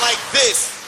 like this.